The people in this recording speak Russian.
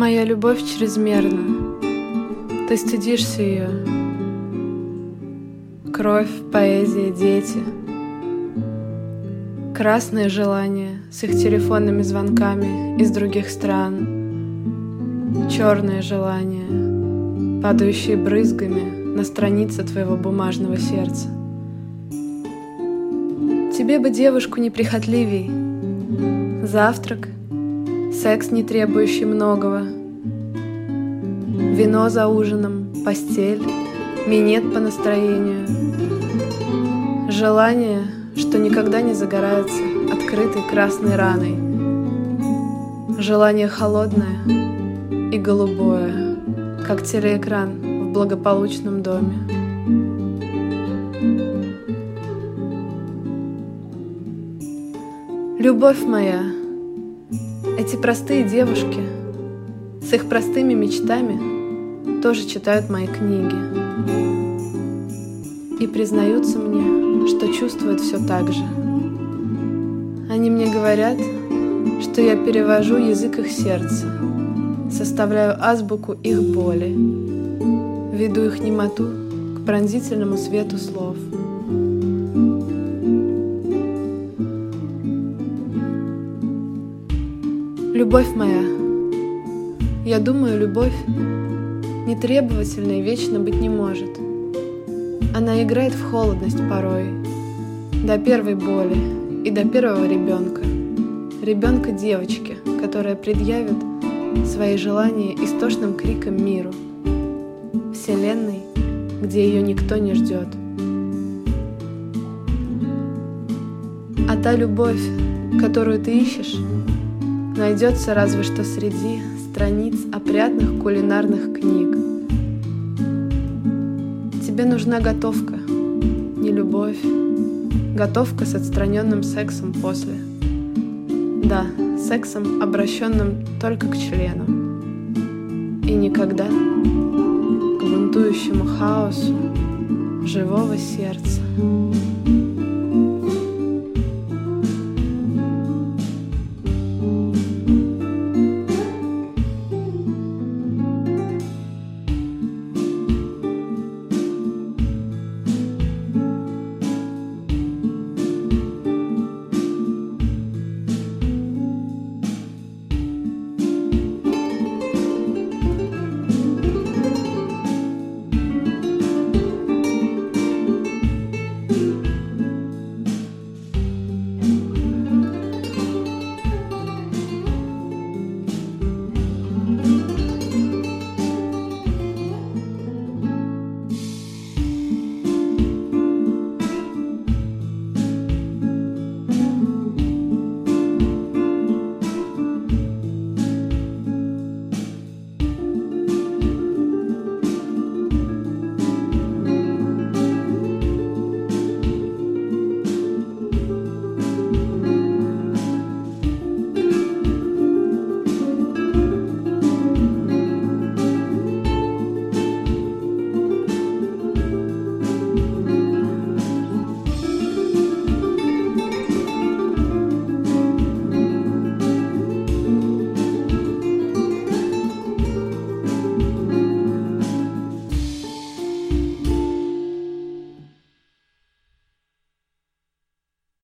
Моя любовь чрезмерна, ты стыдишься ее. Кровь, поэзия, дети. Красные желания с их телефонными звонками из других стран. Черные желания, падающие брызгами на странице твоего бумажного сердца. Тебе бы девушку неприхотливей. Завтрак, секс, не требующий многого — Вино за ужином, постель, минет по настроению. Желание, что никогда не загорается открытой красной раной. Желание холодное и голубое, как телеэкран в благополучном доме. Любовь моя, эти простые девушки с их простыми мечтами — тоже читают мои книги и признаются мне, что чувствуют все так же. Они мне говорят, что я перевожу язык их сердца, составляю азбуку их боли, веду их немоту к пронзительному свету слов. Любовь моя, я думаю, любовь нетребовательной вечно быть не может. Она играет в холодность порой, до первой боли и до первого ребенка. Ребенка девочки, которая предъявит свои желания истошным криком миру. Вселенной, где ее никто не ждет. А та любовь, которую ты ищешь, найдется разве что среди страниц опрятных кулинарных книг. Тебе нужна готовка, не любовь, готовка с отстраненным сексом после. Да, сексом, обращенным только к члену. И никогда к бунтующему хаосу живого сердца.